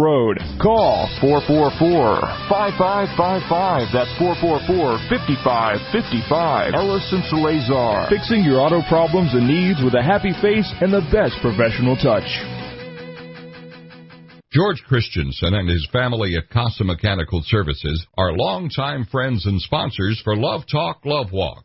Road. Call 444-5555. That's 444-5555. Ellison Salazar. Fixing your auto problems and needs with a happy face and the best professional touch. George Christensen and his family at Casa Mechanical Services are longtime friends and sponsors for Love Talk, Love Walk.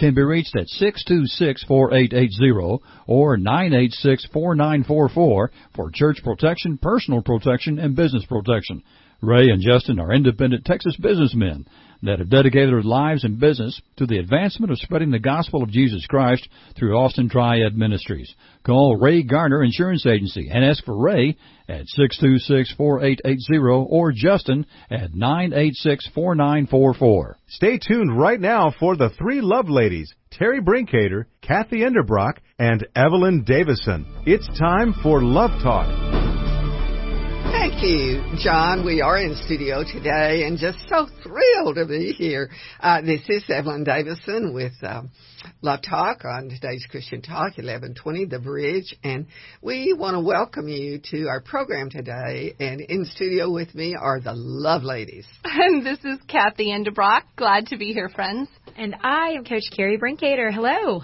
can be reached at 626-4880 or 986-4944 for church protection, personal protection, and business protection. Ray and Justin are independent Texas businessmen that have dedicated their lives and business to the advancement of spreading the gospel of Jesus Christ through Austin Triad Ministries. Call Ray Garner Insurance Agency and ask for Ray at 626-4880 or Justin at 986-4944. Stay tuned right now for the three love ladies, Terry Brinkater, Kathy Enderbrock, and Evelyn Davison. It's time for Love Talk. Thank you, John. We are in studio today and just so thrilled to be here. Uh, this is Evelyn Davison with um, Love Talk on today's Christian Talk, 1120 The Bridge. And we want to welcome you to our program today. And in studio with me are the Love Ladies. And this is Kathy Endebrock. Glad to be here, friends. And I am Coach Carrie Brinkater. Hello.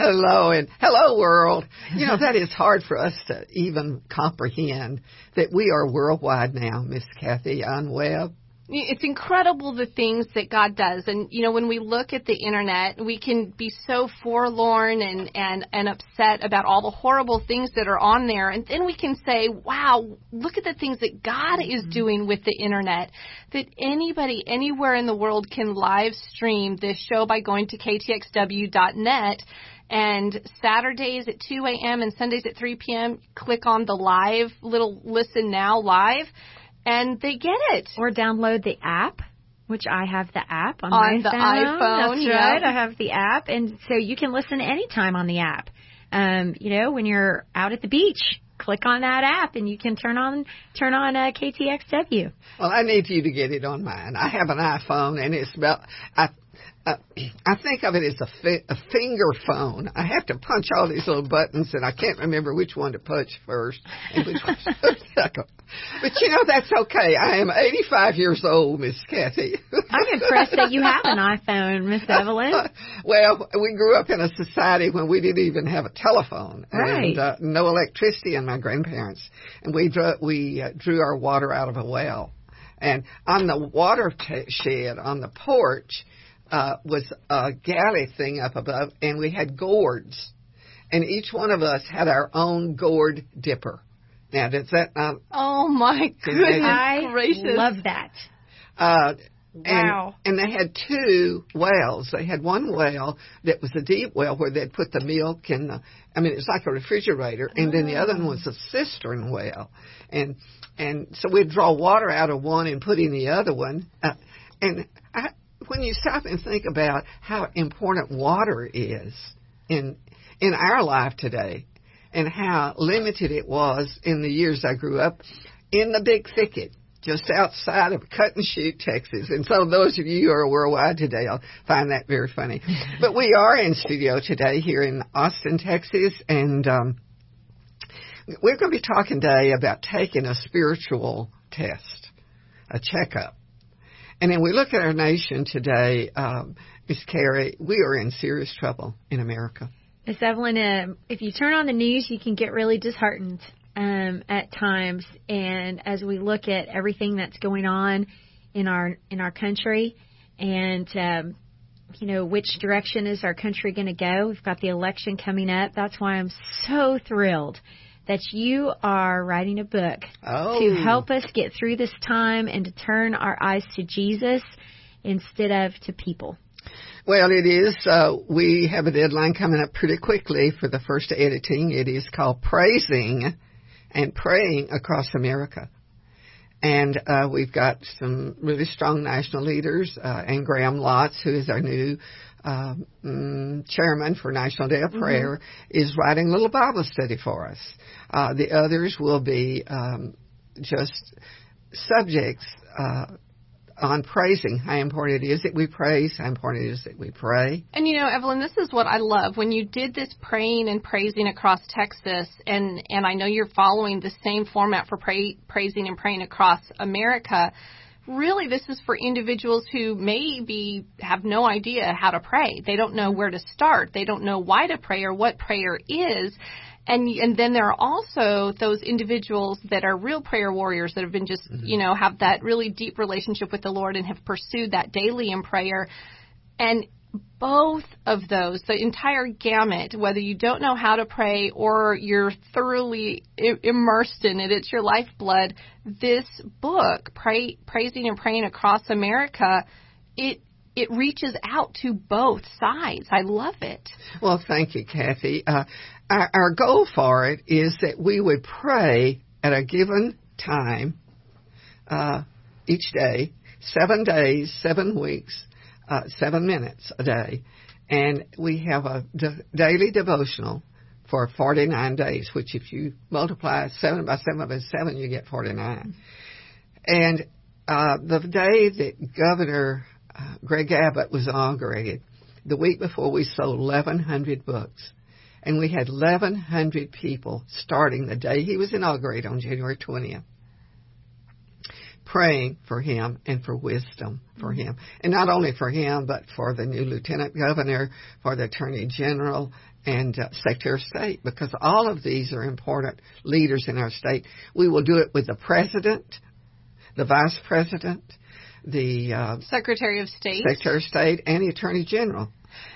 Hello and hello world. You know, that is hard for us to even comprehend that we are worldwide now, Miss Kathy, on web. It's incredible the things that God does. And, you know, when we look at the internet, we can be so forlorn and, and, and upset about all the horrible things that are on there. And then we can say, wow, look at the things that God is mm-hmm. doing with the internet. That anybody, anywhere in the world can live stream this show by going to ktxw.net and Saturdays at 2 a.m. and Sundays at 3 p.m. click on the live little listen now live and they get it. Or download the app. Which I have the app on, on my the phone. iPhone. That's yeah. right. I have the app, and so you can listen anytime on the app. Um, you know, when you're out at the beach, click on that app, and you can turn on turn on uh, KTXW. Well, I need you to get it on mine. I have an iPhone, and it's about I uh, I think of it as a, fi- a finger phone. I have to punch all these little buttons, and I can't remember which one to punch first and which one to punch second. But you know that's okay. I am 85 years old, Miss Kathy. I'm impressed that you have an iPhone, Miss Evelyn. well, we grew up in a society when we didn't even have a telephone Right. and uh, no electricity, and my grandparents, and we drew we uh, drew our water out of a well, and on the water t- shed on the porch uh, was a galley thing up above, and we had gourds, and each one of us had our own gourd dipper. Now, does that not? Oh my goodness I gracious! love that. Uh, Wow. And, and they had two wells. They had one well that was a deep well where they'd put the milk in the. I mean, it's like a refrigerator, and then the other one was a cistern well, and and so we'd draw water out of one and put in the other one, uh, and I, when you stop and think about how important water is in in our life today, and how limited it was in the years I grew up, in the big thicket just outside of Cut and Shoot, Texas. And so those of you who are worldwide today, I'll find that very funny. but we are in studio today here in Austin, Texas, and um, we're going to be talking today about taking a spiritual test, a checkup. And then we look at our nation today, um, Miss Carrie, we are in serious trouble in America. Miss Evelyn, uh, if you turn on the news, you can get really disheartened um, at times. And as we look at everything that's going on in our in our country, and um, you know which direction is our country going to go? We've got the election coming up. That's why I'm so thrilled that you are writing a book oh. to help us get through this time and to turn our eyes to Jesus instead of to people. Well, it is. Uh, we have a deadline coming up pretty quickly for the first editing. It is called Praising and Praying Across America. And uh, we've got some really strong national leaders. Uh, Anne Graham Lotz, who is our new um, mm, chairman for National Day of Prayer, mm-hmm. is writing a little Bible study for us. Uh, the others will be um, just subjects uh, on praising how important it is that we praise, how important it is that we pray. And you know, Evelyn, this is what I love. When you did this praying and praising across Texas, and and I know you're following the same format for pray, praising and praying across America. Really, this is for individuals who maybe have no idea how to pray. They don't know where to start. They don't know why to pray or what prayer is and and then there are also those individuals that are real prayer warriors that have been just mm-hmm. you know have that really deep relationship with the Lord and have pursued that daily in prayer and both of those, the entire gamut, whether you don't know how to pray or you're thoroughly immersed in it, it's your lifeblood. This book, pray, praising and praying across America, it it reaches out to both sides. I love it. Well, thank you, Kathy. Uh, our, our goal for it is that we would pray at a given time uh, each day, seven days, seven weeks, uh, seven minutes a day, and we have a daily devotional for 49 days, which if you multiply 7 by 7 by 7, you get 49. And uh, the day that Governor Greg Abbott was inaugurated, the week before we sold 1,100 books. And we had 1,100 people starting the day he was inaugurated on January 20th praying for him and for wisdom for him. And not only for him, but for the new lieutenant governor, for the attorney general, and uh, secretary of state, because all of these are important leaders in our state. We will do it with the president, the vice president, the uh, Secretary of State, Secretary of State, and the Attorney General.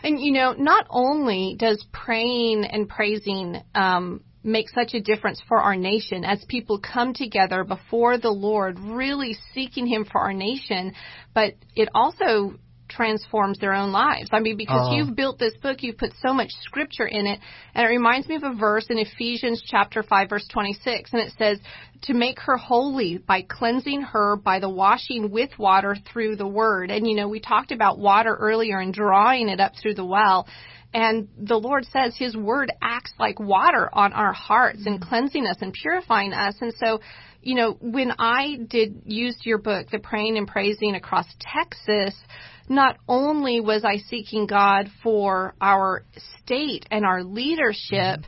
And you know, not only does praying and praising um, make such a difference for our nation as people come together before the Lord, really seeking Him for our nation, but it also transforms their own lives. I mean, because uh, you've built this book, you've put so much scripture in it, and it reminds me of a verse in Ephesians chapter 5 verse 26, and it says, to make her holy by cleansing her by the washing with water through the word. And you know, we talked about water earlier and drawing it up through the well. And the Lord says His Word acts like water on our hearts and cleansing us and purifying us. And so, you know, when I did use your book, The Praying and Praising Across Texas, not only was I seeking God for our state and our leadership,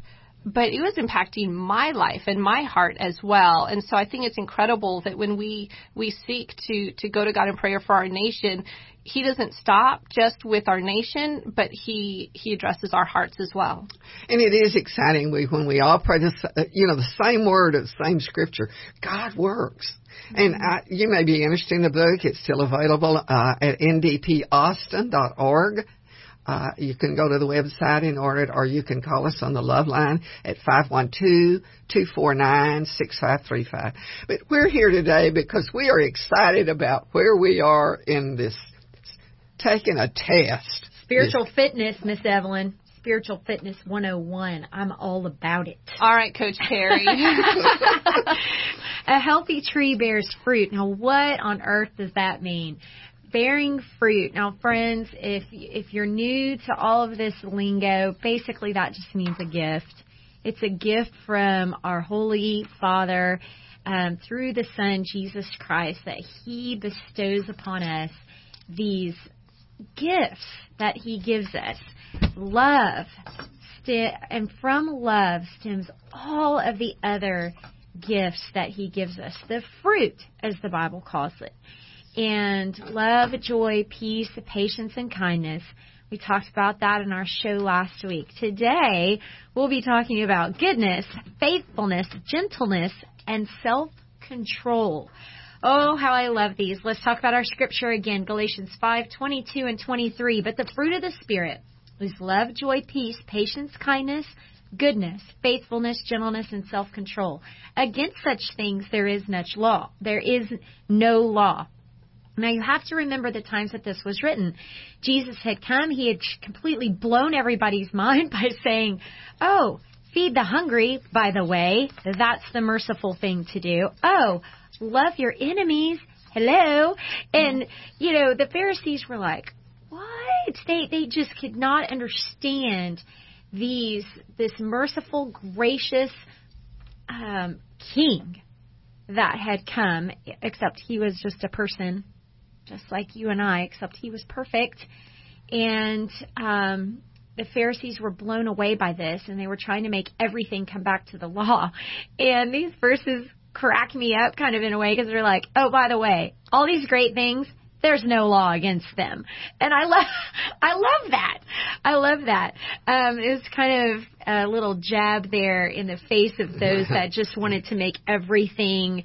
but it was impacting my life and my heart as well. And so I think it's incredible that when we we seek to to go to God in prayer for our nation, he doesn't stop just with our nation, but he he addresses our hearts as well. And it is exciting when we all pray this, uh, you know, the same word, the same scripture. God works. And mm-hmm. I, you may be interested in the book. It's still available uh, at ndpaustin.org. Uh, you can go to the website and order it, or you can call us on the love line at 512-249-6535. But we're here today because we are excited about where we are in this taking a test. Spiritual fitness, Miss Evelyn. Spiritual Fitness 101. I'm all about it. All right, Coach Perry. a healthy tree bears fruit. Now, what on earth does that mean? Bearing fruit. Now, friends, if if you're new to all of this lingo, basically that just means a gift. It's a gift from our Holy Father um, through the Son, Jesus Christ, that He bestows upon us these gifts that He gives us. Love, and from love stems all of the other gifts that He gives us. The fruit, as the Bible calls it. And love, joy, peace, patience, and kindness. We talked about that in our show last week. Today, we'll be talking about goodness, faithfulness, gentleness, and self control. Oh, how I love these. Let's talk about our scripture again, Galatians 5, 22 and 23. But the fruit of the Spirit is love, joy, peace, patience, kindness, goodness, faithfulness, gentleness, and self-control. Against such things there is much law. There is no law. Now you have to remember the times that this was written. Jesus had come, he had completely blown everybody's mind by saying, oh, feed the hungry, by the way. That's the merciful thing to do. Oh, love your enemies. Hello. And, you know, the Pharisees were like, what? They, they just could not understand these, this merciful, gracious, um, king that had come, except he was just a person just like you and I, except he was perfect. And um, the Pharisees were blown away by this, and they were trying to make everything come back to the law. And these verses crack me up kind of in a way because they're like, oh, by the way, all these great things, there's no law against them. And I love, I love that. I love that. Um, it's kind of a little jab there in the face of those that just wanted to make everything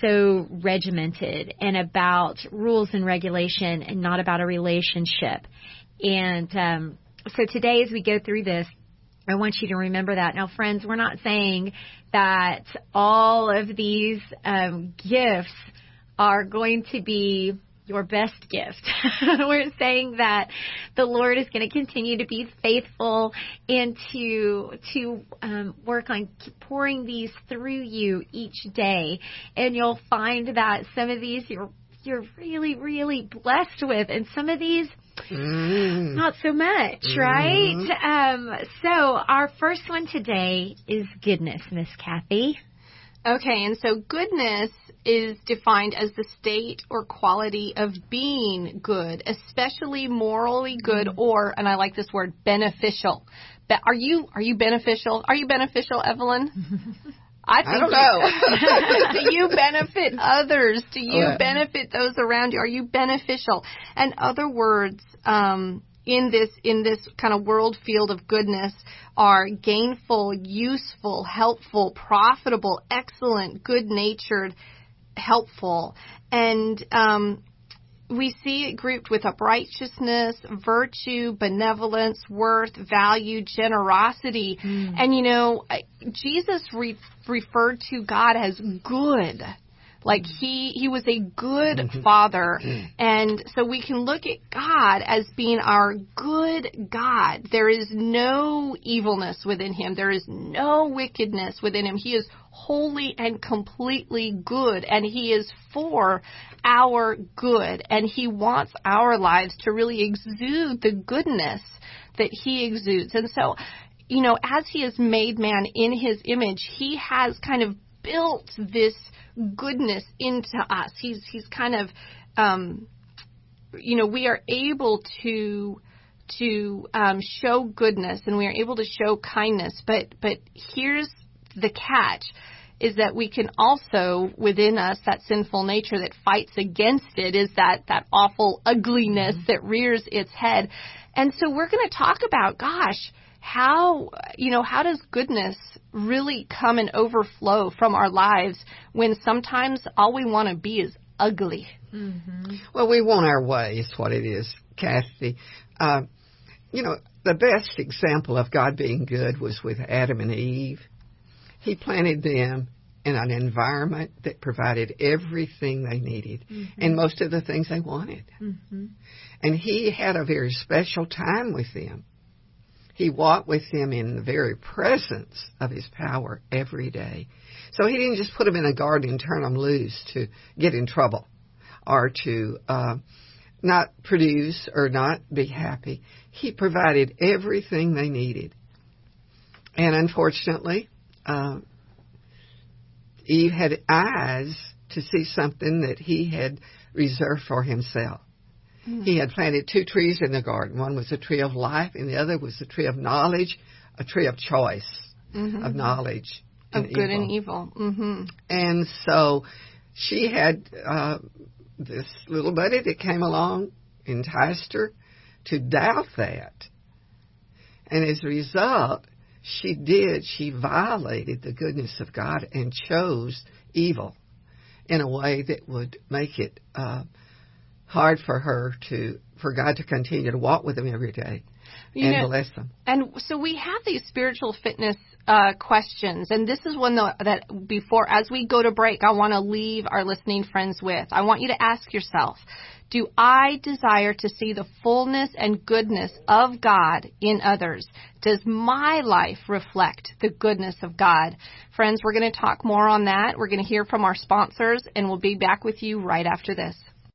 so regimented and about rules and regulation and not about a relationship. And um, so today, as we go through this, I want you to remember that. Now, friends, we're not saying that all of these um, gifts are going to be your best gift. We're saying that the Lord is going to continue to be faithful and to to um, work on pouring these through you each day, and you'll find that some of these you're you're really really blessed with, and some of these. Mm. Not so much, right? Mm. Um, so our first one today is goodness, Miss Kathy. Okay, and so goodness is defined as the state or quality of being good, especially morally good mm-hmm. or, and I like this word, beneficial. Be- are you are you beneficial? Are you beneficial, Evelyn? I, I don't know. do you benefit others? Do you oh, benefit those around you? Are you beneficial? And other words, um, in this in this kind of world field of goodness are gainful, useful, helpful, profitable, excellent, good-natured, helpful, and um, we see it grouped with uprightness, virtue, benevolence, worth, value, generosity. Mm. And you know, Jesus re- referred to God as good. Like he he was a good mm-hmm. father, and so we can look at God as being our good God. There is no evilness within him. There is no wickedness within him. He is holy and completely good, and he is for our good, and he wants our lives to really exude the goodness that he exudes. And so, you know, as he has made man in his image, he has kind of built this goodness into us. He's he's kind of um, you know we are able to to um, show goodness and we are able to show kindness. But but here's the catch is that we can also within us that sinful nature that fights against it is that that awful ugliness mm-hmm. that rears its head and so we're going to talk about gosh how you know how does goodness really come and overflow from our lives when sometimes all we want to be is ugly mm-hmm. well we want our way is what it is kathy uh, you know the best example of god being good was with adam and eve he planted them in an environment that provided everything they needed mm-hmm. and most of the things they wanted mm-hmm. and he had a very special time with them he walked with him in the very presence of his power every day. So he didn't just put them in a garden and turn them loose to get in trouble or to uh, not produce or not be happy. He provided everything they needed. And unfortunately, uh, Eve had eyes to see something that he had reserved for himself. Mm-hmm. He had planted two trees in the garden. One was a tree of life, and the other was the tree of knowledge, a tree of choice, mm-hmm. of knowledge. Of good evil. and evil. Mm-hmm. And so she had uh, this little buddy that came along, enticed her to doubt that. And as a result, she did, she violated the goodness of God and chose evil in a way that would make it uh, hard for her to, for God to continue to walk with them every day you and know, bless them. And so we have these spiritual fitness uh, questions, and this is one that, that before, as we go to break, I want to leave our listening friends with. I want you to ask yourself, do I desire to see the fullness and goodness of God in others? Does my life reflect the goodness of God? Friends, we're going to talk more on that. We're going to hear from our sponsors, and we'll be back with you right after this.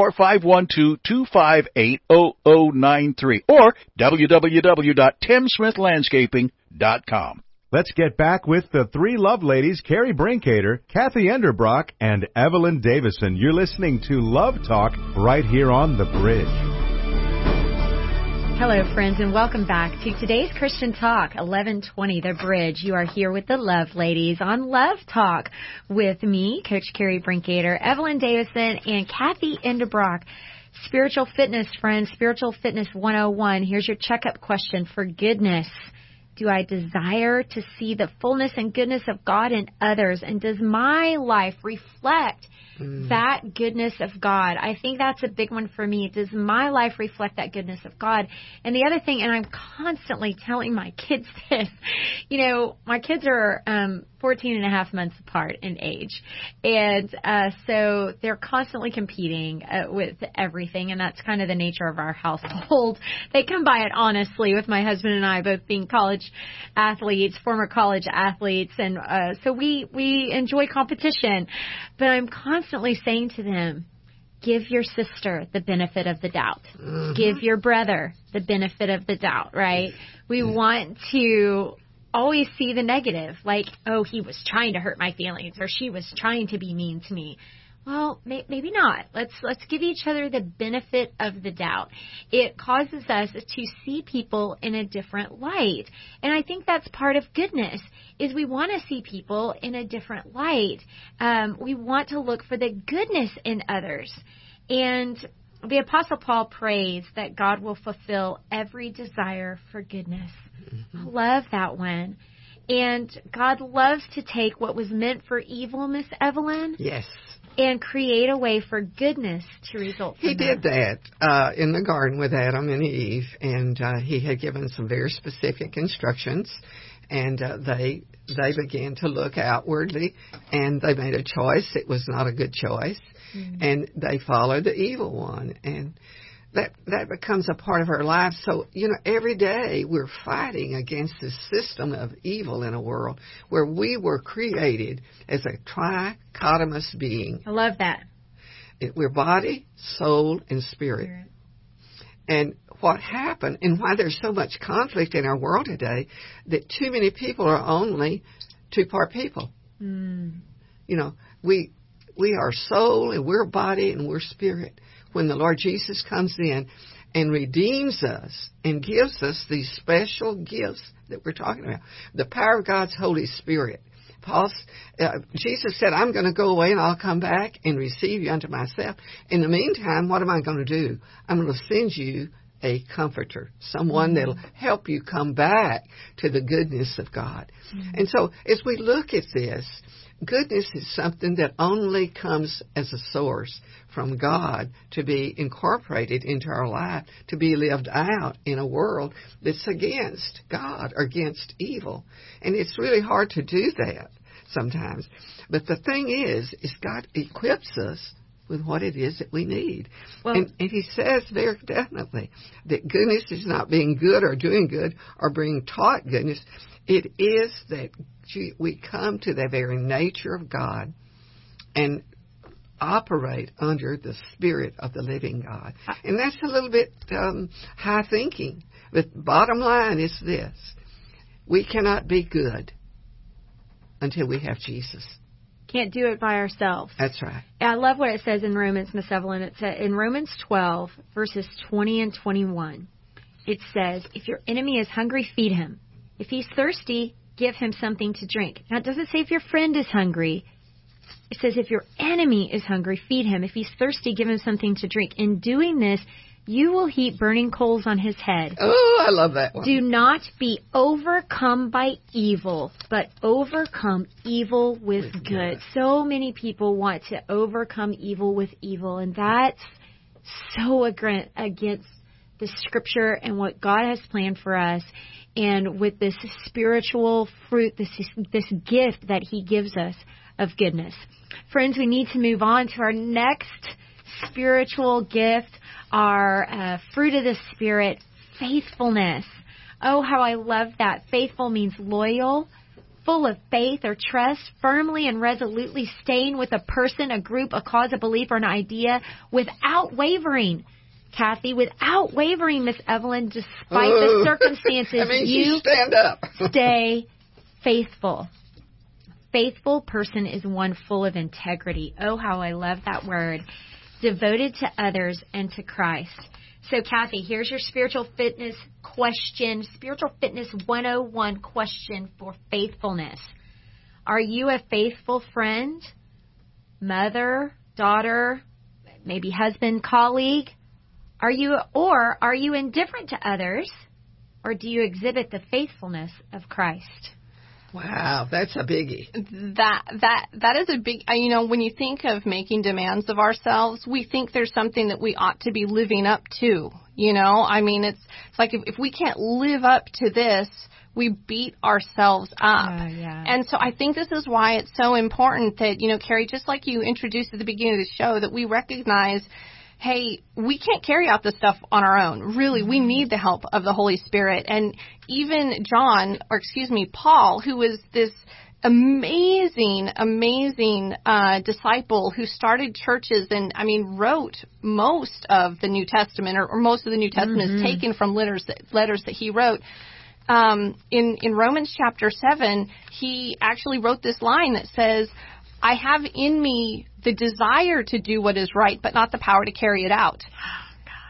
or 512-258-0093 or www.timsmithlandscaping.com. Let's get back with the three love ladies, Carrie Brinkater, Kathy Enderbrock, and Evelyn Davison. You're listening to Love Talk right here on The Bridge. Hello, friends, and welcome back to today's Christian Talk, 1120 The Bridge. You are here with the Love Ladies on Love Talk with me, Coach Carrie Brinkater, Evelyn Davison, and Kathy Endebrock. Spiritual fitness, friends, spiritual fitness 101. Here's your checkup question for goodness. Do I desire to see the fullness and goodness of God in others? And does my life reflect Mm. that goodness of God. I think that's a big one for me. Does my life reflect that goodness of God? And the other thing, and I'm constantly telling my kids this, you know, my kids are um 14 and a half months apart in age. And uh so they're constantly competing uh, with everything and that's kind of the nature of our household. They come by it honestly with my husband and I both being college athletes, former college athletes and uh so we we enjoy competition. But I'm constantly constantly saying to them, give your sister the benefit of the doubt. Mm-hmm. Give your brother the benefit of the doubt, right? We want to always see the negative, like, oh, he was trying to hurt my feelings or she was trying to be mean to me. Well, may, maybe not. Let's let's give each other the benefit of the doubt. It causes us to see people in a different light, and I think that's part of goodness. Is we want to see people in a different light. Um, we want to look for the goodness in others, and the Apostle Paul prays that God will fulfill every desire for goodness. Mm-hmm. Love that one. And God loves to take what was meant for evil, Miss Evelyn. Yes and create a way for goodness to result. he did that uh, in the garden with Adam and Eve, and uh, he had given some very specific instructions, and uh, they they began to look outwardly, and they made a choice. It was not a good choice, mm-hmm. and they followed the evil one, and that that becomes a part of our lives. So you know, every day we're fighting against this system of evil in a world where we were created as a trichotomous being. I love that. It, we're body, soul, and spirit. spirit. And what happened, and why there's so much conflict in our world today, that too many people are only two-part people. Mm. You know, we we are soul and we're body and we're spirit when the Lord Jesus comes in and redeems us and gives us these special gifts that we're talking about. The power of God's Holy Spirit. Paul, uh, Jesus said, I'm going to go away and I'll come back and receive you unto myself. In the meantime, what am I going to do? I'm going to send you a comforter, someone that'll help you come back to the goodness of God. Mm-hmm. And so as we look at this, goodness is something that only comes as a source from God to be incorporated into our life, to be lived out in a world that's against God or against evil. And it's really hard to do that. sometimes. But the thing is, is God equips us with what it is that we need. Well- and, and he says very definitely that goodness is not being good or doing good or being taught goodness. It is that gee, we come to the very nature of God and operate under the spirit of the living God. And that's a little bit um, high thinking. But bottom line is this we cannot be good until we have Jesus. Can't do it by ourselves. That's right. I love what it says in Romans, Miss Evelyn. It says in Romans 12, verses 20 and 21. It says, "If your enemy is hungry, feed him. If he's thirsty, give him something to drink." Now, it doesn't say if your friend is hungry. It says if your enemy is hungry, feed him. If he's thirsty, give him something to drink. In doing this, you will heap burning coals on his head. Oh, I love that one. Do not be overcome by evil, but overcome evil with, With good. good. So many people want to overcome evil with evil, and that's so against the scripture and what God has planned for us. And with this spiritual fruit, this this gift that He gives us of goodness, friends, we need to move on to our next spiritual gift, our uh, fruit of the Spirit, faithfulness. Oh, how I love that. Faithful means loyal, full of faith or trust, firmly and resolutely staying with a person, a group, a cause, a belief, or an idea without wavering. Kathy, without wavering, Miss Evelyn, despite the Oh. circumstances, I mean, you you stand up. stay faithful. Faithful person is one full of integrity. Oh, how I love that word. Devoted to others and to Christ. So, Kathy, here's your spiritual fitness question, spiritual fitness 101 question for faithfulness. Are you a faithful friend, mother, daughter, maybe husband, colleague? Are you, or are you indifferent to others? Or do you exhibit the faithfulness of Christ? Wow, that's a biggie. that that that is a big uh, you know when you think of making demands of ourselves we think there's something that we ought to be living up to you know i mean it's it's like if, if we can't live up to this we beat ourselves up Oh, yeah. and so i think this is why it's so important that you know carrie just like you introduced at the beginning of the show that we recognize hey, we can't carry out this stuff on our own. Really, we need the help of the Holy Spirit. And even John, or excuse me, Paul, who was this amazing, amazing uh, disciple who started churches and, I mean, wrote most of the New Testament, or, or most of the New Testament is taken from letters that, letters that he wrote. Um, in in Romans chapter seven, he actually wrote this line that says, "I have in me the desire to do what is right, but not the power to carry it out."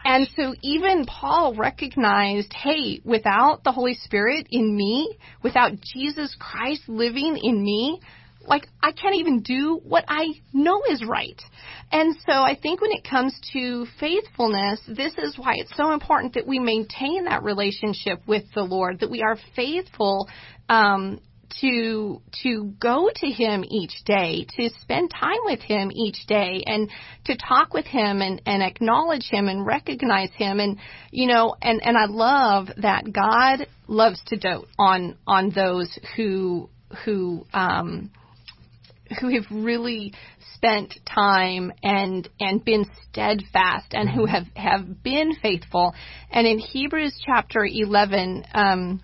And so even Paul recognized, hey, without the Holy Spirit in me, without Jesus Christ living in me, like I can't even do what I know is right. And so I think when it comes to faithfulness, this is why it's so important that we maintain that relationship with the Lord, that we are faithful um, to to go to him each day, to spend time with him each day and to talk with him and, and acknowledge him and recognize him. And you know and, and I love that God loves to dote on on those who who um who have really spent time and and been steadfast and who have have been faithful. And in Hebrews chapter 11 um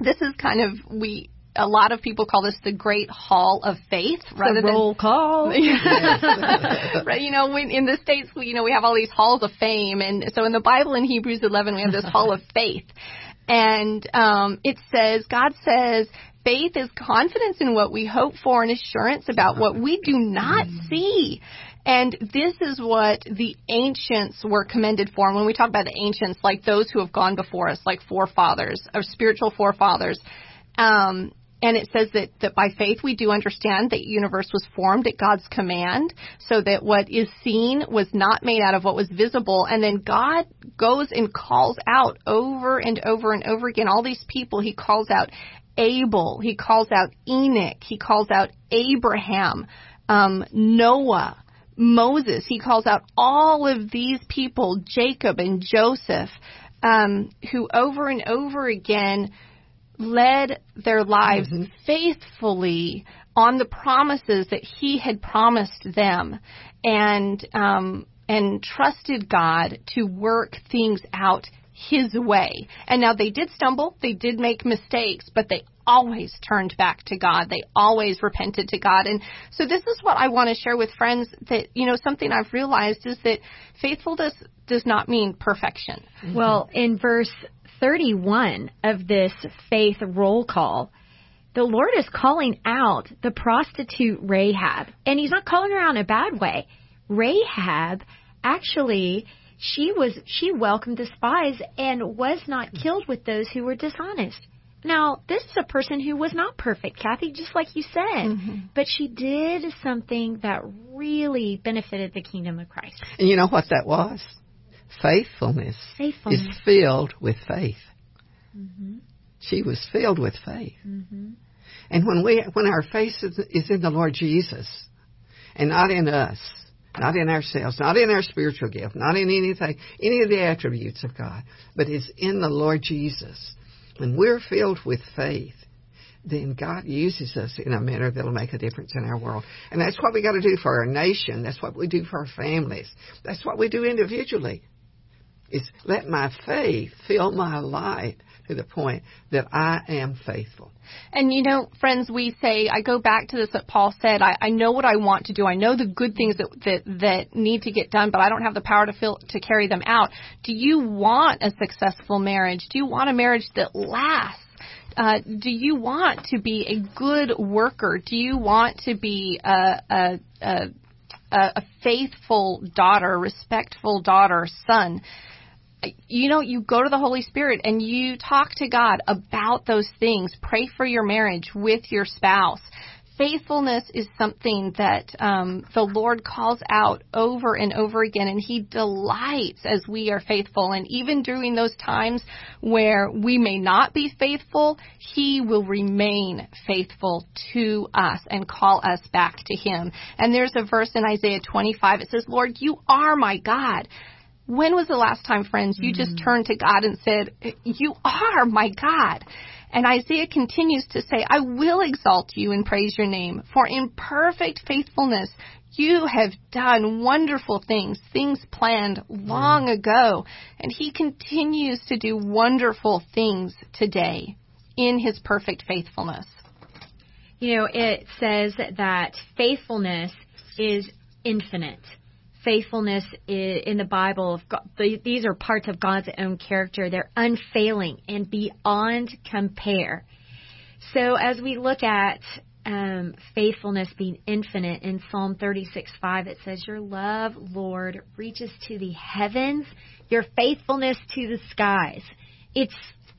this is kind of we a lot of people call this the Great Hall of Faith, rather than the roll call. than right. You know, when in the states, we, you know, we have all these halls of fame, and so in the Bible in Hebrews 11, we have this Hall of Faith, and um, it says, God says, faith is confidence in what we hope for and assurance about what we do not see. And this is what the ancients were commended for. And when we talk about the ancients, like those who have gone before us, like forefathers, or spiritual forefathers, um, and it says that, that by faith we do understand that the universe was formed at God's command, so that what is seen was not made out of what was visible. And then God goes and calls out over and over and over again all these people. He calls out Abel, he calls out Enoch, he calls out Abraham, um, Noah, Moses. He calls out all of these people, Jacob and Joseph, um, who over and over again led their lives faithfully on the promises that he had promised them and um, and trusted God to work things out his way. And now they did stumble, they did make mistakes, but they always turned back to God. They always repented to God. And so this is what I want to share with friends that, you know, something I've realized is that faithfulness does not mean perfection. Well, in verse 31 of this faith roll call, the Lord is calling out the prostitute Rahab. And he's not calling her out in a bad way. Rahab actually she was she welcomed the spies and was not killed with those who were dishonest. Now, this is a person who was not perfect, Kathy, just like you said, Mm-hmm. but she did something that really benefited the kingdom of Christ. And you know what that was? Faithfulness, Faithfulness. is filled with faith. Mm-hmm. She was filled with faith. Mm-hmm. And when we when our faith is, is in the Lord Jesus and not in us, not in ourselves, not in our spiritual gift, not in anything, any of the attributes of God, but it's in the Lord Jesus. When we're filled with faith, then God uses us in a manner that'll make a difference in our world. And that's what we got to do for our nation. That's what we do for our families. That's what we do individually. Is let my faith fill my life to the point that I am faithful. And you know, friends, we say, I go back to this that Paul said, I, I know what I want to do. I know the good things that, that, that need to get done, but I don't have the power to feel, to carry them out. Do you want a successful marriage? Do you want a marriage that lasts? Uh, do you want to be a good worker? Do you want to be a, a, a, a faithful daughter, respectful daughter, son? You know, you go to the Holy Spirit and you talk to God about those things. Pray for your marriage with your spouse. Faithfulness is something that um, the Lord calls out over and over again, and He delights as we are faithful. And even during those times where we may not be faithful, He will remain faithful to us and call us back to Him. And there's a verse in Isaiah 25. It says, Lord, you are my God. When was the last time, friends, you just mm. turned to God and said, You are my God? And Isaiah continues to say, I will exalt you and praise your name, for in perfect faithfulness you have done wonderful things, things planned long mm. ago. And he continues to do wonderful things today in his perfect faithfulness. You know, it says that faithfulness is infinite. Faithfulness in the Bible, these are parts of God's own character. They're unfailing and beyond compare. So as we look at um, faithfulness being infinite in Psalm 36:5, it says, "Your love, Lord, reaches to the heavens, your faithfulness to the skies." It's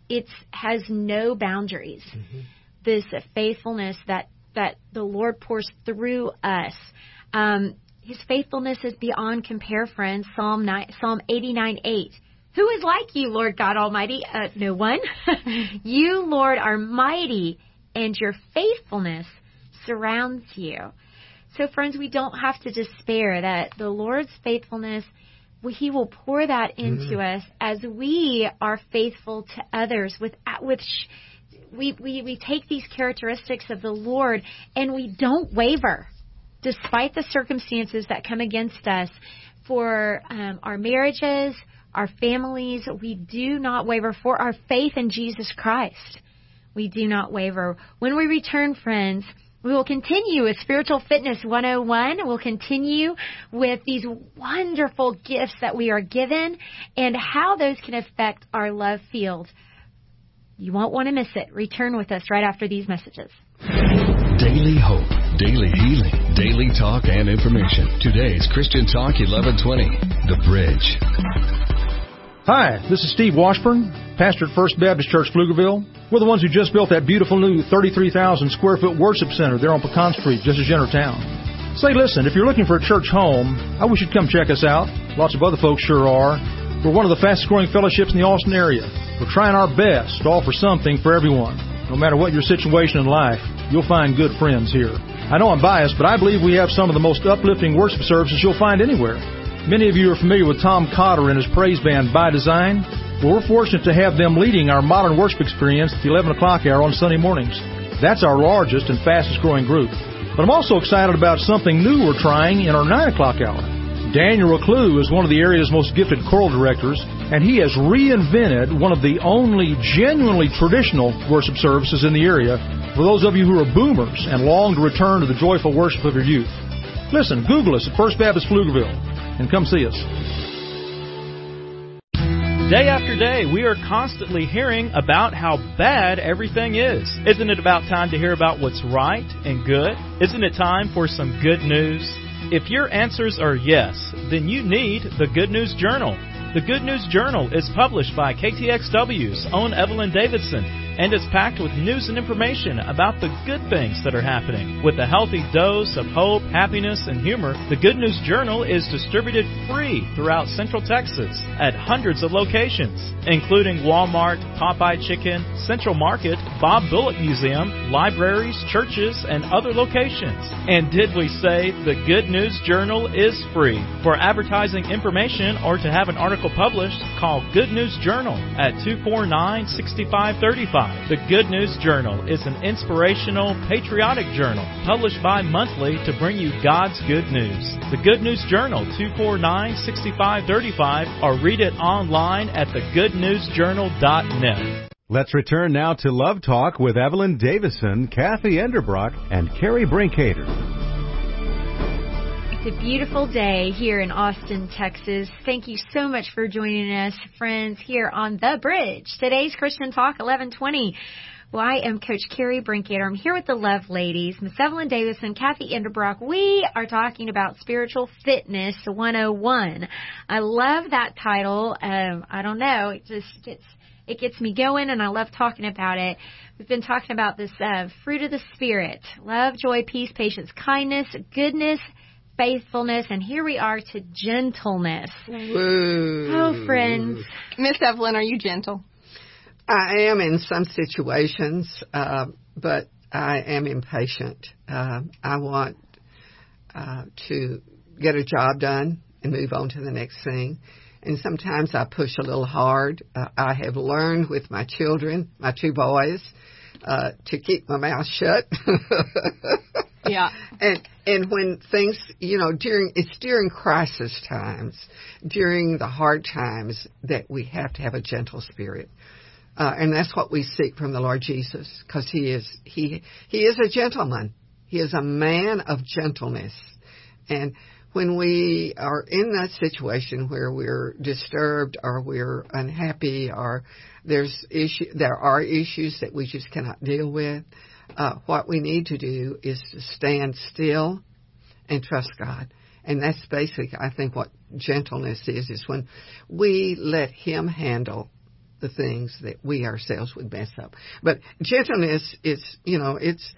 it's has no boundaries. Mm-hmm. This faithfulness that that the Lord pours through us. Um, his faithfulness is beyond compare, friends. Psalm 9, Psalm 89, 8. Who is like you, Lord God Almighty? Uh, no one. you, Lord, are mighty, and your faithfulness surrounds you. So, friends, we don't have to despair that the Lord's faithfulness, He will pour that into mm. us as we are faithful to others. With with we, we we take these characteristics of the Lord and we don't waver despite the circumstances that come against us for um, our marriages, our families, we do not waver for our faith in Jesus Christ. We do not waver. When we return, friends, we will continue with Spiritual Fitness 101. We'll continue with these wonderful gifts that we are given and how those can affect our love field. You won't want to miss it. Return with us right after these messages. Daily hope, daily healing, daily talk and information. Today's Christian Talk 1120, The Bridge. Hi, this is Steve Washburn, pastor at First Baptist Church, Pflugerville. We're the ones who just built that beautiful new 33,000 square foot worship center there on Pecan Street, just as you town. Say, listen, if you're looking for a church home, I wish you'd come check us out. Lots of other folks sure are. We're one of the fastest growing fellowships in the Austin area. We're trying our best to offer something for everyone. No matter what your situation in life, you'll find good friends here. I know I'm biased, but I believe we have some of the most uplifting worship services you'll find anywhere. Many of you are familiar with Tom Cotter and his praise band By Design. Well, we're fortunate to have them leading our modern worship experience at the 11 o'clock hour on Sunday mornings. That's our largest and fastest growing group. But I'm also excited about something new we're trying in our 9 o'clock hour. Daniel Reclue is one of the area's most gifted choral directors, and he has reinvented one of the only genuinely traditional worship services in the area for those of you who are boomers and long to return to the joyful worship of your youth. Listen, Google us at First Baptist Pflugerville and come see us. Day after day, we are constantly hearing about how bad everything is. Isn't it about time to hear about what's right and good? Isn't it time for some good news? If your answers are yes, then you need the Good News Journal. The Good News Journal is published by KTXW's own Evelyn Davison and is packed with news and information about the good things that are happening. With a healthy dose of hope, happiness, and humor, the Good News Journal is distributed free throughout Central Texas at hundreds of locations, including Walmart, Popeye Chicken, Central Market, Bob Bullock Museum, libraries, churches, and other locations. And did we say the Good News Journal is free? For advertising information or to have an article published, call Good News Journal at 249 6535. The Good News Journal is an inspirational, patriotic journal published bi monthly to bring you God's good news. The Good News Journal, 249 6535, or read it online at thegoodnewsjournal.net. Let's return now to Love Talk with Evelyn Davison, Kathy Enderbrock, and Carrie Brinkater. It's a beautiful day here in Austin, Texas. Thank you so much for joining us, friends, here on The Bridge. Today's Christian Talk 1120. Well, I am Coach Carrie Brinkater. I'm here with the Love Ladies, Miss Evelyn Davison, Kathy Enderbrock. We are talking about Spiritual Fitness 101. I love that title. Um, I don't know. It just gets it gets me going and I love talking about it. We've been talking about this uh, fruit of the spirit: love, joy, peace, patience, kindness, goodness, faithfulness, and here we are to gentleness. Woo. Oh, friends. Miss Evelyn, are you gentle? I am in some situations, uh, but I am impatient. Uh, I want uh, to get a job done and move on to the next thing. And sometimes I push a little hard. Uh, I have learned with my children, my two boys, uh, to keep my mouth shut. yeah. And and when things, you know, during it's during crisis times, during the hard times that we have to have a gentle spirit. Uh, and that's what we seek from the Lord Jesus, because he is he he is a gentleman. He is a man of gentleness, and when we are in that situation where we're disturbed or we're unhappy or there's issue there are issues that we just cannot deal with, uh, what we need to do is to stand still and trust God. And that's basic, I think, what gentleness is, is when we let Him handle the things that we ourselves would mess up. But gentleness is, you know, it's,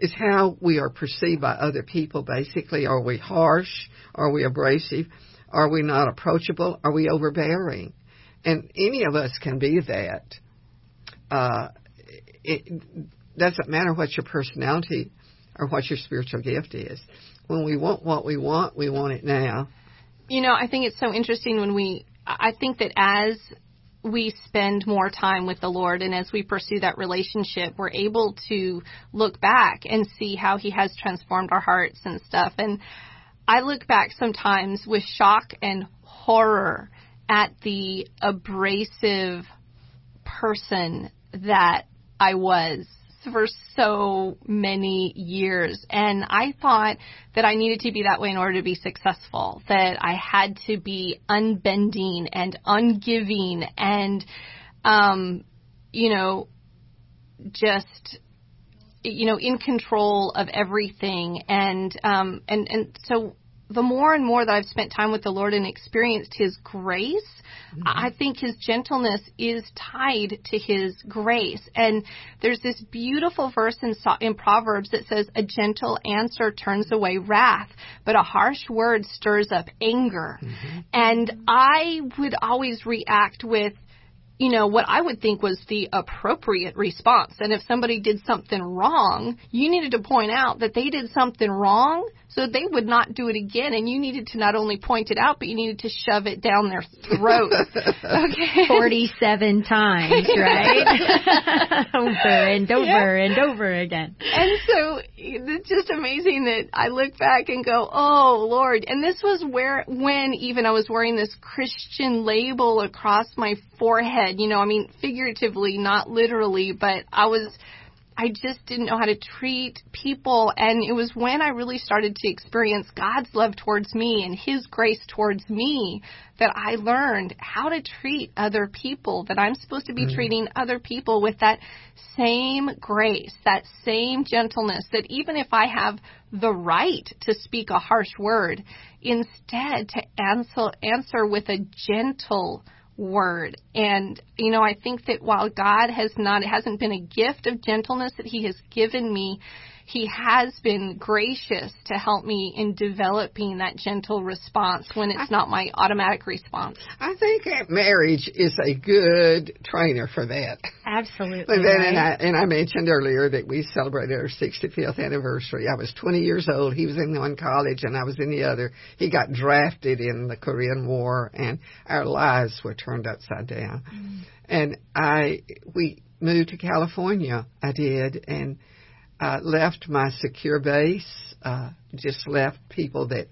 it's how we are perceived by other people, basically. Are we harsh? Are we abrasive? Are we not approachable? Are we overbearing? And any of us can be that. Uh, it doesn't matter what your personality or what your spiritual gift is. When we want what we want, we want it now. You know, I think it's so interesting when we, I think that as we spend more time with the Lord and as we pursue that relationship, we're able to look back and see how He has transformed our hearts and stuff. And I look back sometimes with shock and horror at the abrasive person that I was for so many years. And I thought that I needed to be that way in order to be successful, that I had to be unbending and ungiving and, um, you know, just, you know, in control of everything. And, um, and, and so the more and more that I've spent time with the Lord and experienced His grace, mm-hmm. I think His gentleness is tied to His grace. And there's this beautiful verse in, in Proverbs that says, "A gentle answer turns away wrath, but a harsh word stirs up anger." Mm-hmm. And I would always react with, you know, what I would think was the appropriate response. And if somebody did something wrong, you needed to point out that they did something wrong so they would not do it again. And you needed to not only point it out, but you needed to shove it down their throat. okay. 47 times, right? over and over yeah. and over again. And so it's just amazing that I look back and go, oh Lord. And this was where, when even I was wearing this Christian label across my forehead, you know, I mean, figuratively, not literally, but I was, I just didn't know how to treat people. And it was when I really started to experience God's love towards me and His grace towards me that I learned how to treat other people, that I'm supposed to be mm. treating other people with that same grace, that same gentleness, that even if I have the right to speak a harsh word, instead to answer, answer with a gentle word. And, you know, I think that while God has not, it hasn't been a gift of gentleness that He has given me, he has been gracious to help me in developing that gentle response when it's not my automatic response. I think marriage is a good trainer for that. Absolutely. And, then, right. and, I, and I mentioned earlier that we celebrated our 65th anniversary. I was 20 years old. He was in one college and I was in the other. He got drafted in the Korean War and our lives were turned upside down. Mm. And I, we moved to California. I did. And uh, left my secure base, uh, just left people that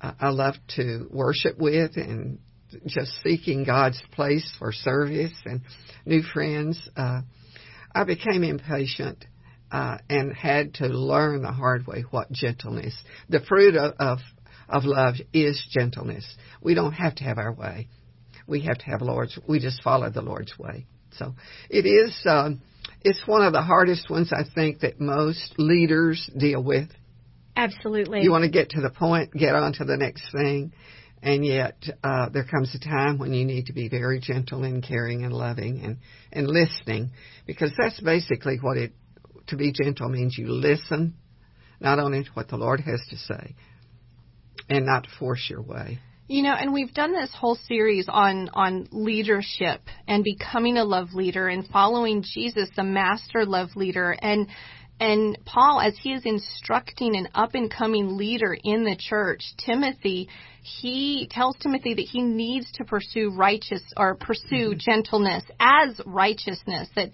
uh, I love to worship with and just seeking God's place for service and new friends. Uh, I became impatient uh, and had to learn the hard way what gentleness. The fruit of, of of love is gentleness. We don't have to have our way. We have to have Lord's. We just follow the Lord's way. So it is. Um, it's one of the hardest ones I think that most leaders deal with. Absolutely. You want to get to the point, get on to the next thing, and yet uh, there comes a time when you need to be very gentle and caring and loving and and listening, because that's basically what it. To be gentle means you listen, not only to what the Lord has to say, and not force your way. You know, and we've done this whole series on on leadership and becoming a love leader and following Jesus, the master love leader, and and Paul, as he is instructing an up and coming leader in the church, Timothy, he tells Timothy that he needs to pursue righteous or pursue mm-hmm. gentleness as righteousness. That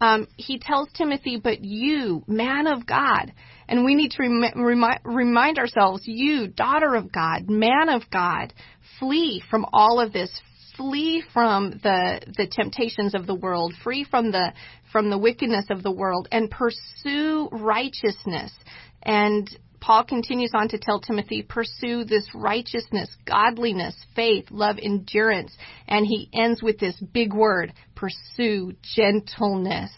um, he tells Timothy, but you, man of God, and we need to rem- remi- remind ourselves, you, daughter of God, man of God, flee from all of this. Flee from the the temptations of the world, free from the from the wickedness of the world, and pursue righteousness. And Paul continues on to tell Timothy, pursue this righteousness, godliness, faith, love, endurance. And he ends with this big word, pursue gentleness.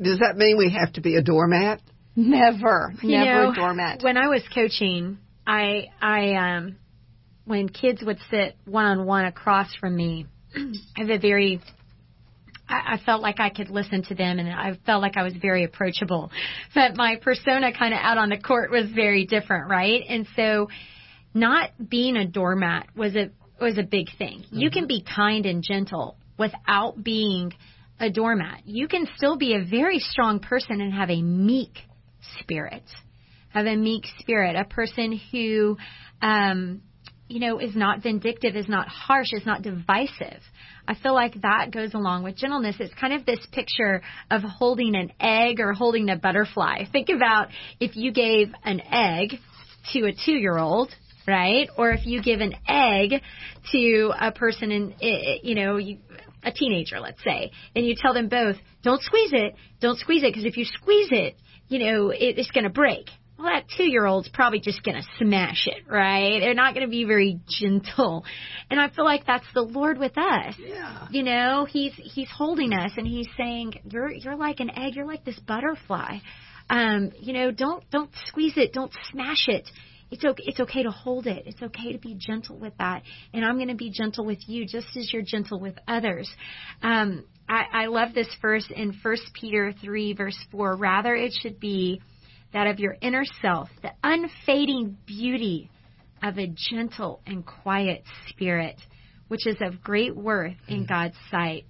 Does that mean we have to be a doormat? Never, you never know, a doormat. When I was coaching, I I um when kids would sit one on one across from me, I have a very I, I felt like I could listen to them and I felt like I was very approachable. But my persona kind of out on the court was very different, right? And so not being a doormat was a was a big thing. Mm-hmm. You can be kind and gentle without being a doormat. You can still be a very strong person and have a meek spirit. Have a meek spirit, a person who, um, you know, is not vindictive, is not harsh, is not divisive. I feel like that goes along with gentleness. It's kind of this picture of holding an egg or holding a butterfly. Think about if you gave an egg to a two year old, right? Or if you give an egg to a person in, you know, a teenager, let's say, and you tell them both, don't squeeze it, don't squeeze it, because if you squeeze it, you know, it, it's going to break. Well, that two year old's probably just going to smash it, right? They're not going to be very gentle. And I feel like that's the Lord with us. Yeah. You know, he's, he's holding us and he's saying, you're, you're like an egg. You're like this butterfly. Um, you know, don't, don't squeeze it. Don't smash it. It's okay, it's okay to hold it. It's okay to be gentle with that. And I'm going to be gentle with you just as you're gentle with others. Um, I, I love this verse in 1 Peter 3, verse 4. Rather, it should be that of your inner self, the unfading beauty of a gentle and quiet spirit, which is of great worth in mm. God's sight.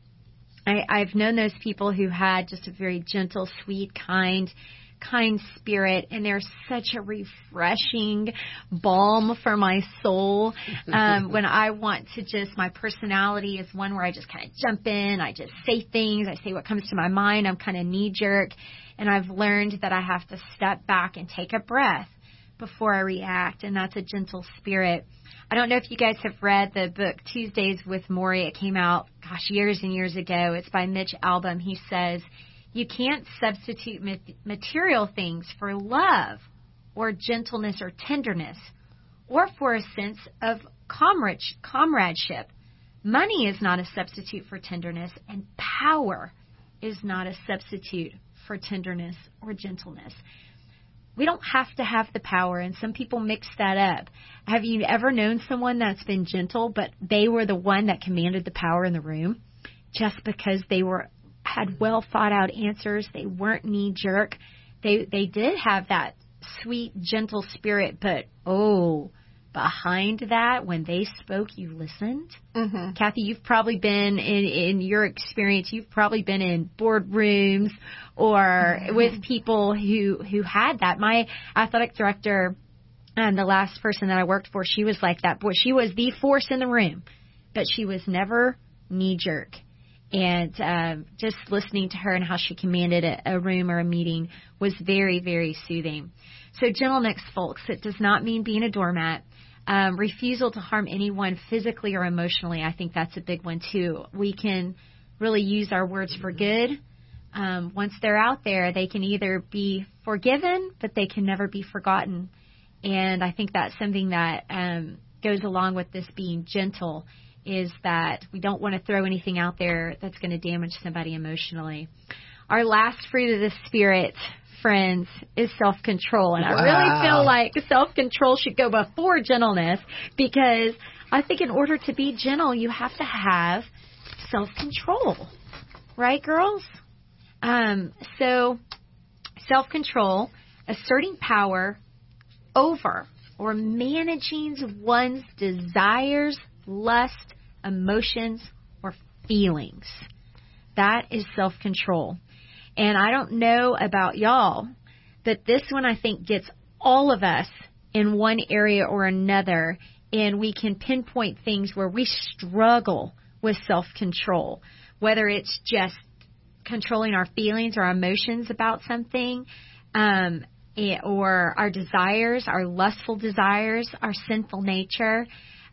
I, I've known those people who had just a very gentle, sweet, kind, kind spirit, and they're such a refreshing balm for my soul. Um, when I want to just, my personality is one where I just kind of jump in, I just say things, I say what comes to my mind, I'm kind of knee jerk, and I've learned that I have to step back and take a breath before I react, and that's a gentle spirit. I don't know if you guys have read the book Tuesdays with Morrie. It came out, gosh, years and years ago. It's by Mitch Albom. He says, you can't substitute material things for love or gentleness or tenderness or for a sense of comradeship. Money is not a substitute for tenderness, and power is not a substitute for tenderness or gentleness. We don't have to have the power, and some people mix that up. Have you ever known someone that's been gentle, but they were the one that commanded the power in the room just because they were had well thought out answers. They weren't knee jerk. They they did have that sweet, gentle spirit, but oh, behind that, when they spoke, you listened. Mm-hmm. Kathy, you've probably been in in your experience. You've probably been in boardrooms or mm-hmm. with people who who had that. My athletic director, and the last person that I worked for, she was like that. Boy, she was the force in the room, but she was never knee jerk and um, just listening to her and how she commanded a, a room or a meeting was very, very soothing. So gentleness, folks, it does not mean being a doormat. Um, refusal to harm anyone physically or emotionally, I think that's a big one too. We can really use our words for good. Um, once they're out there, they can either be forgiven, but they can never be forgotten. And I think that's something that um, goes along with this being gentle is that we don't want to throw anything out there that's going to damage somebody emotionally. Our last fruit of the Spirit, friends, is self control. And wow. I really feel like self control should go before gentleness because I think in order to be gentle, you have to have self control. Right, girls? Um, so, self control, asserting power over or managing one's desires, lust, emotions, or feelings. That is self control. And I don't know about y'all, but this one I think gets all of us in one area or another, and we can pinpoint things where we struggle with self control, whether it's just controlling our feelings or our emotions about something, um, eh, or our desires, our lustful desires, our sinful nature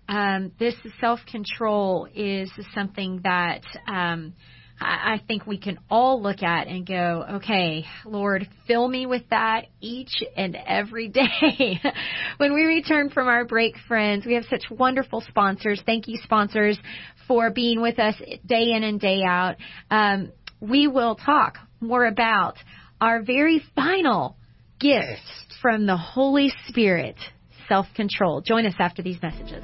um, this self control is something that um, I, think we can all look at and go, okay, Lord, fill me with that each and every day. when we return from our break, friends, we have such wonderful sponsors. Thank you, sponsors, for being with us day in and day out. Um, we will talk more about our very final gift from the Holy Spirit self control. Join us after these messages.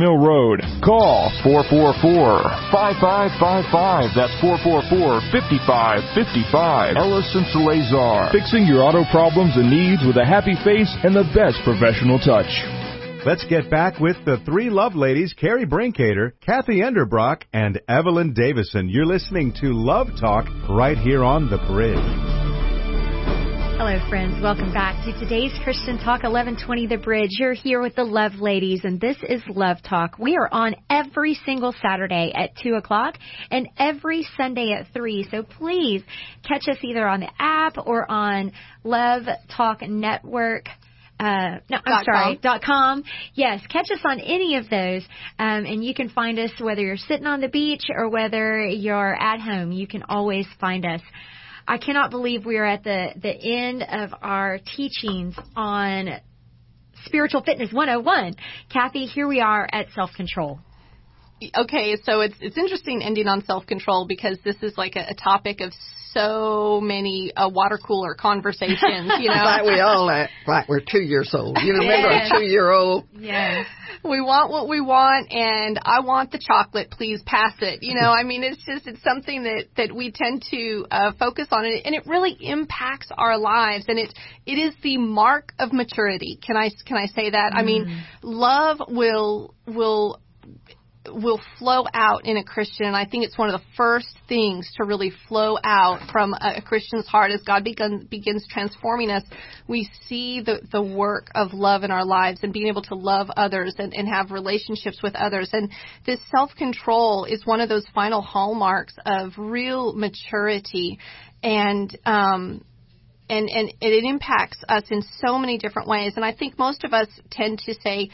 Mill Road. Call 444-5555. That's 444-5555. Ellis and Salazar. Fixing your auto problems and needs with a happy face and the best professional touch. Let's get back with the three love ladies, Carrie Brinkater, Kathy Enderbrock, and Evelyn Davison. You're listening to Love Talk right here on the bridge. Hello, friends. Welcome back to today's Christian Talk 1120 The Bridge. You're here with the Love Ladies, and this is Love Talk. We are on every single Saturday at 2 o'clock and every Sunday at 3. So please catch us either on the app or on Love Talk Network. Uh, no, I'm dot sorry, com. dot com. Yes, catch us on any of those, um, and you can find us whether you're sitting on the beach or whether you're at home. You can always find us. I cannot believe we are at the, the end of our teachings on Spiritual Fitness 101. Kathy, here we are at self control. okay, so it's it's interesting ending on self control because this is like a, a topic of so many uh, water cooler conversations. You know, like we all act like we're two years old. You remember yes. a two year old? Yes. We want what we want, and I want the chocolate. Please pass it. You know, I mean, it's just it's something that that we tend to uh, focus on, and it, and it really impacts our lives, and it it is the mark of maturity. Can I can I say that? Mm. I mean, mm. love will will will flow out in a Christian. I think it's one of the first things to really flow out from a, a Christian's heart as God begun, begins transforming us. We see the, the work of love in our lives and being able to love others and, and have relationships with others. And this self control is one of those final hallmarks of real maturity. And, um, and, and it impacts us in so many different ways. And I think most of us tend to say,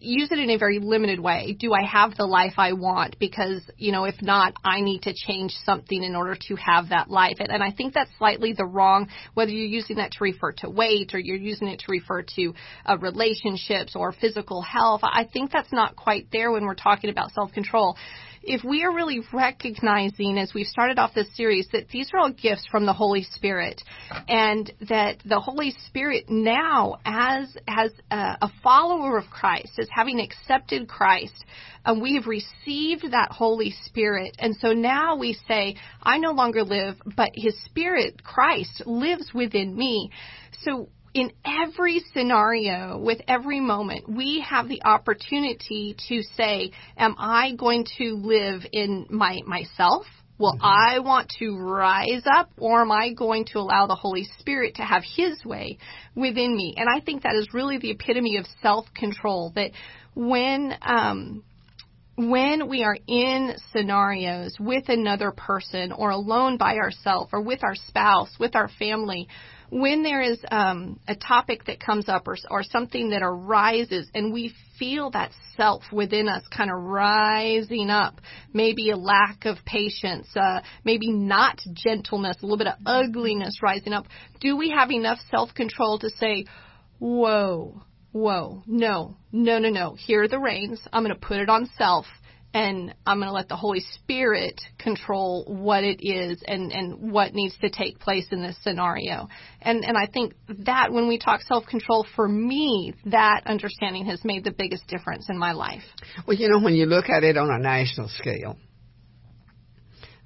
use it in a very limited way. Do I have the life I want? Because, you know, if not, I need to change something in order to have that life. And, and I think that's slightly the wrong, whether you're using that to refer to weight or you're using it to refer to uh, relationships or physical health. I think that's not quite there when we're talking about self-control if we are really recognizing, as we've started off this series, that these are all gifts from the Holy Spirit, and that the Holy Spirit now, as as a, a follower of Christ, as having accepted Christ, and we have received that Holy Spirit, and so now we say, I no longer live, but His Spirit, Christ, lives within me. So in every scenario, with every moment, we have the opportunity to say, am I going to live in my, myself? Will mm-hmm. I want to rise up or am I going to allow the Holy Spirit to have His way within me? And I think that is really the epitome of self-control that when, um, when we are in scenarios with another person or alone by ourselves or with our spouse, with our family, when there is um, a topic that comes up or, or something that arises and we feel that self within us kind of rising up, maybe a lack of patience, uh, maybe not gentleness, a little bit of ugliness rising up, do we have enough self control to say, whoa, whoa, no, no, no, no, here are the reins. I'm going to put it on self and I'm going to let the Holy Spirit control what it is and, and what needs to take place in this scenario. And, and I think that when we talk self-control, for me, that understanding has made the biggest difference in my life. Well, you know, when you look at it on a national scale,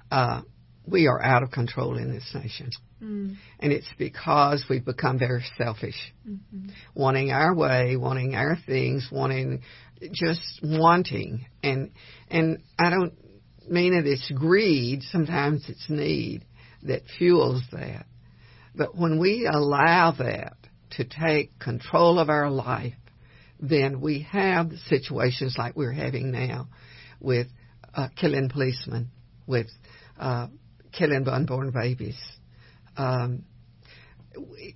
uh, we are out of control in this nation. Mm. And it's because we've become very selfish, mm-hmm. wanting our way, wanting our things, wanting just wanting and and I don't mean that it's greed, sometimes it's need that fuels that. But when we allow that to take control of our life, then we have situations like we're having now with uh, killing policemen, with uh, killing unborn babies. Um,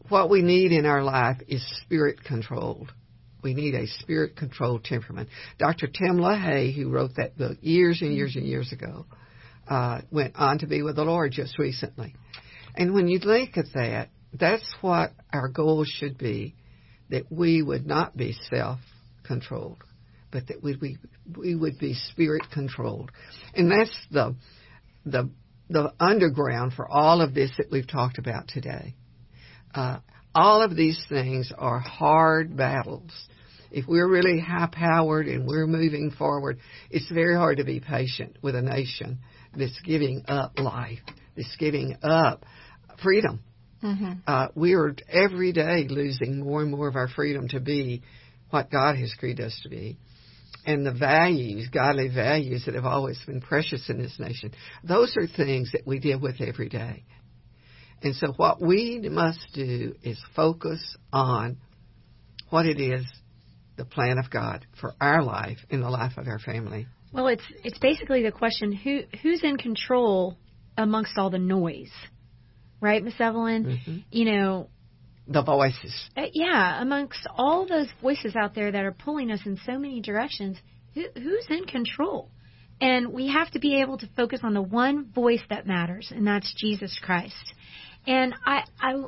what we need in our life is spirit controlled. We need a spirit controlled temperament. Dr. Tim LaHaye, who wrote that book years and years and years ago, uh, went on to be with the Lord just recently. And when you think of that, that's what our goal should be that we would not be self controlled, but that we, we, we would be spirit controlled. And that's the, the, the underground for all of this that we've talked about today. Uh, all of these things are hard battles if we're really high powered and we're moving forward, it's very hard to be patient with a nation that's giving up life, that's giving up freedom. Mm-hmm. Uh, we are every day losing more and more of our freedom to be what God has created us to be. And the values, godly values that have always been precious in this nation, those are things that we deal with every day. And so what we must do is focus on what it is the plan of God for our life and the life of our family. Well, it's it's basically the question who who's in control amongst all the noise, right, Miss Evelyn? Mm-hmm. You know, the voices. Uh, yeah, amongst all those voices out there that are pulling us in so many directions, who, who's in control? And we have to be able to focus on the one voice that matters, and that's Jesus Christ. And I I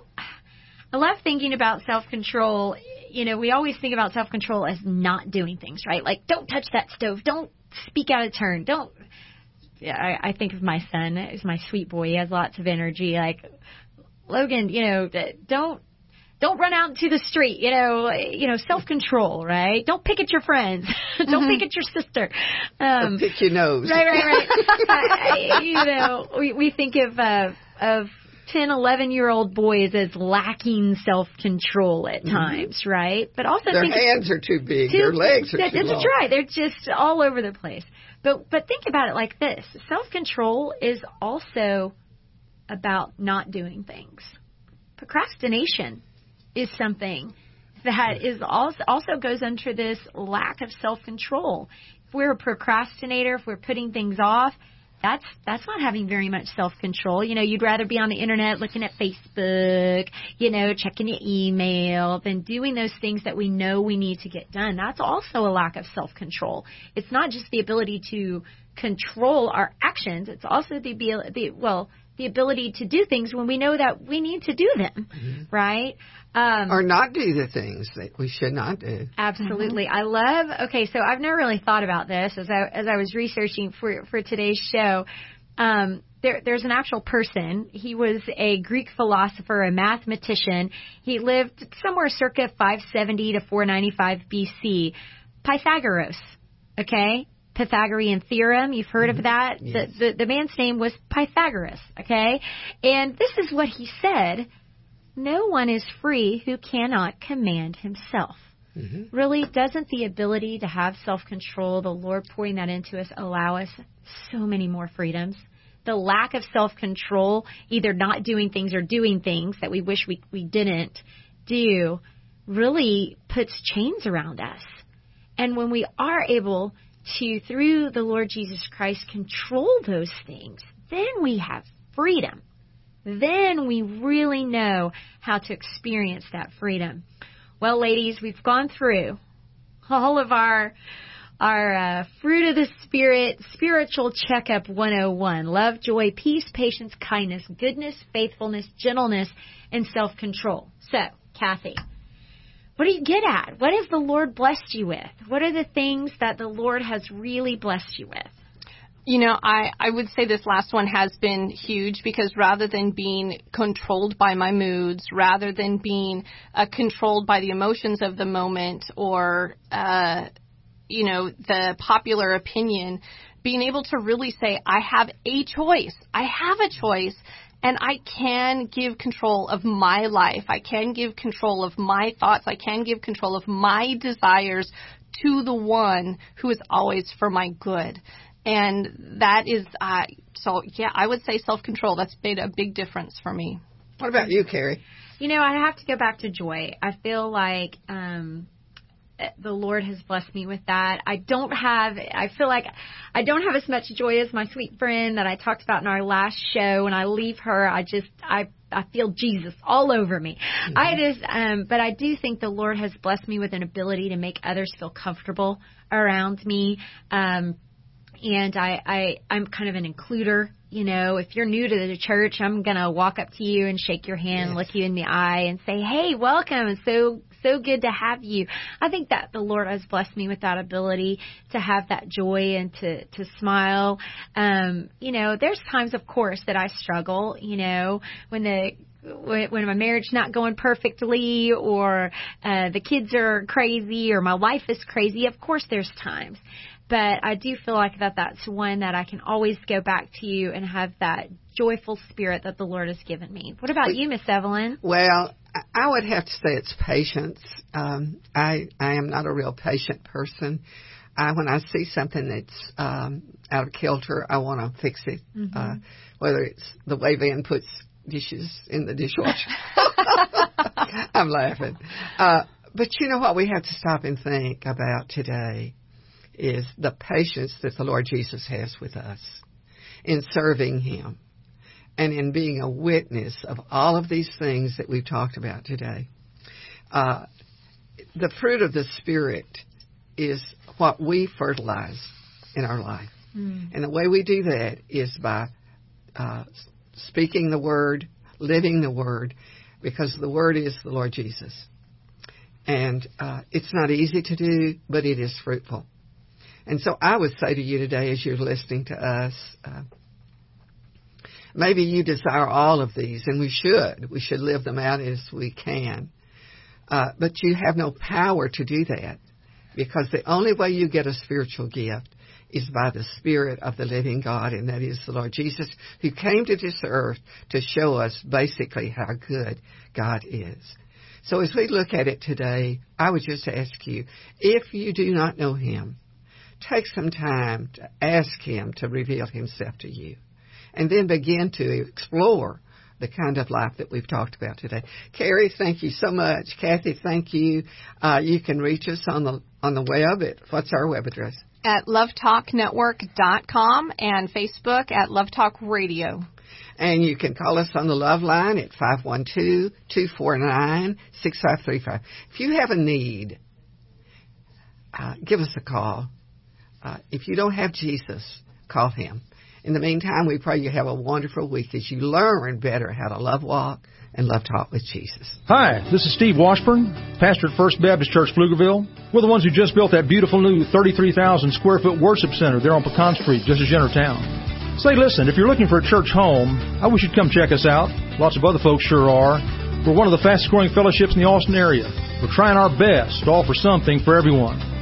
I love thinking about self control you know, we always think about self control as not doing things, right? Like, don't touch that stove, don't speak out of turn. Don't. Yeah, I, I think of my son as my sweet boy. He has lots of energy. Like Logan, you know, don't don't run out into the street. You know, you know, self control, right? Don't pick at your friends. don't mm-hmm. pick at your sister. Um, or pick your nose. Right, right, right. I, you know, we we think of uh, of 10, 11 year old boys as lacking self control at mm-hmm. times, mm-hmm. right? But also their hands are too big, too, their legs are that, too That's long. right. They're just all over the place. But but think about it like this: self control is also about not doing things. Procrastination is something that is also also goes under this lack of self control. If we're a procrastinator, if we're putting things off, that's that's not having very much self control. You know, you'd rather be on the internet looking at Facebook, you know, checking your email than doing those things that we know we need to get done. That's also a lack of self control. It's not just the ability to control our actions, it's also the ability well, the ability to do things when we know that we need to do them, mm-hmm. right? Um, or not do the things that we should not do. Absolutely, mm-hmm. I love. Okay, so I've never really thought about this as I as I was researching for for today's show. Um, there, there's an actual person. He was a Greek philosopher, a mathematician. He lived somewhere circa 570 to 495 BC. Pythagoras. Okay, Pythagorean theorem. You've heard mm-hmm. of that. Yes. The, the, the man's name was Pythagoras. Okay, and this is what he said: No one is free who cannot command himself. Mm-hmm. Really, doesn't the ability to have self control, the Lord pouring that into us, allow us so many more freedoms? The lack of self control, either not doing things or doing things that we wish we, we didn't do, really puts chains around us. And when we are able to, through the Lord Jesus Christ, control those things, then we have freedom. Then we really know how to experience that freedom. Well, ladies, we've gone through all of our our uh, fruit of the spirit spiritual checkup 101 love joy peace patience kindness goodness faithfulness gentleness and self-control so kathy what do you get at? What has the Lord blessed you with? What are the things that the Lord has really blessed you with? You know, I, I would say this last one has been huge because rather than being controlled by my moods, rather than being uh, controlled by the emotions of the moment or, uh, you know, the popular opinion, being able to really say, I have a choice. I have a choice and I can give control of my life. I can give control of my thoughts. I can give control of my desires to the one who is always for my good. And that is, uh, so yeah, I would say self control. That's made a big difference for me. What about you, Carrie? You know, I have to go back to joy. I feel like, um, the Lord has blessed me with that. I don't have, I feel like I don't have as much joy as my sweet friend that I talked about in our last show. When I leave her, I just, I, I feel Jesus all over me. Mm-hmm. I just, um, but I do think the Lord has blessed me with an ability to make others feel comfortable around me. Um, and I, I, I'm kind of an includer. You know, if you're new to the church, I'm gonna walk up to you and shake your hand, yes. look you in the eye, and say, "Hey, welcome! So so good to have you. I think that the Lord has blessed me with that ability to have that joy and to to smile. Um, you know, there's times, of course, that I struggle. You know, when the when my marriage not going perfectly or uh the kids are crazy or my life is crazy of course there's times but I do feel like that that's one that I can always go back to you and have that joyful spirit that the Lord has given me. What about you, Miss Evelyn? Well, I would have to say it's patience. Um, I I am not a real patient person. I when I see something that's um, out of kilter, I want to fix it. Mm-hmm. Uh, whether it's the way Van puts dishes in the dishwasher. I'm laughing. Uh, but you know what we have to stop and think about today is the patience that the Lord Jesus has with us in serving Him and in being a witness of all of these things that we've talked about today. Uh, the fruit of the Spirit is what we fertilize in our life. Mm. And the way we do that is by uh, speaking the Word, living the Word, because the Word is the Lord Jesus. And uh, it's not easy to do, but it is fruitful. And so I would say to you today, as you're listening to us, uh, maybe you desire all of these, and we should. We should live them out as we can. Uh, but you have no power to do that because the only way you get a spiritual gift is by the Spirit of the living God, and that is the Lord Jesus, who came to this earth to show us basically how good God is. So as we look at it today, I would just ask you, if you do not know Him, take some time to ask Him to reveal Himself to you. And then begin to explore the kind of life that we've talked about today. Carrie, thank you so much. Kathy, thank you. Uh, you can reach us on the on the web at what's our web address? At lovetalknetwork.com and Facebook at Love Talk Radio. And you can call us on the Love Line at 512-249-6535. If you have a need, uh, give us a call. Uh, if you don't have Jesus, call him. In the meantime, we pray you have a wonderful week as you learn better how to love walk and love talk with Jesus. Hi, this is Steve Washburn, pastor at First Baptist Church Pflugerville. We're the ones who just built that beautiful new 33,000 square foot worship center there on Pecan Street, just as you town. Say, listen, if you're looking for a church home, I wish you'd come check us out. Lots of other folks sure are. We're one of the fastest growing fellowships in the Austin area. We're trying our best to offer something for everyone.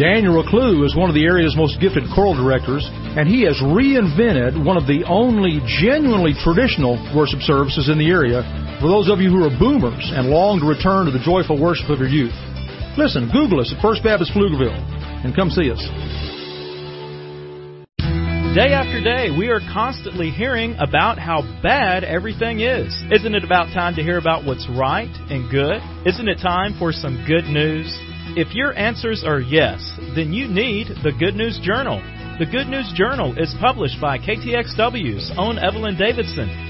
Daniel Reclue is one of the area's most gifted choral directors, and he has reinvented one of the only genuinely traditional worship services in the area for those of you who are boomers and long to return to the joyful worship of your youth. Listen, Google us at First Baptist Pflugerville and come see us. Day after day, we are constantly hearing about how bad everything is. Isn't it about time to hear about what's right and good? Isn't it time for some good news? If your answers are yes, then you need the Good News Journal. The Good News Journal is published by KTXW's own Evelyn Davison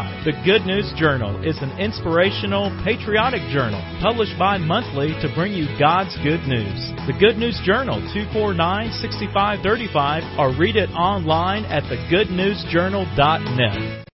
The Good News Journal is an inspirational, patriotic journal published bi monthly to bring you God's good news. The Good News Journal, 249 6535, or read it online at thegoodnewsjournal.net.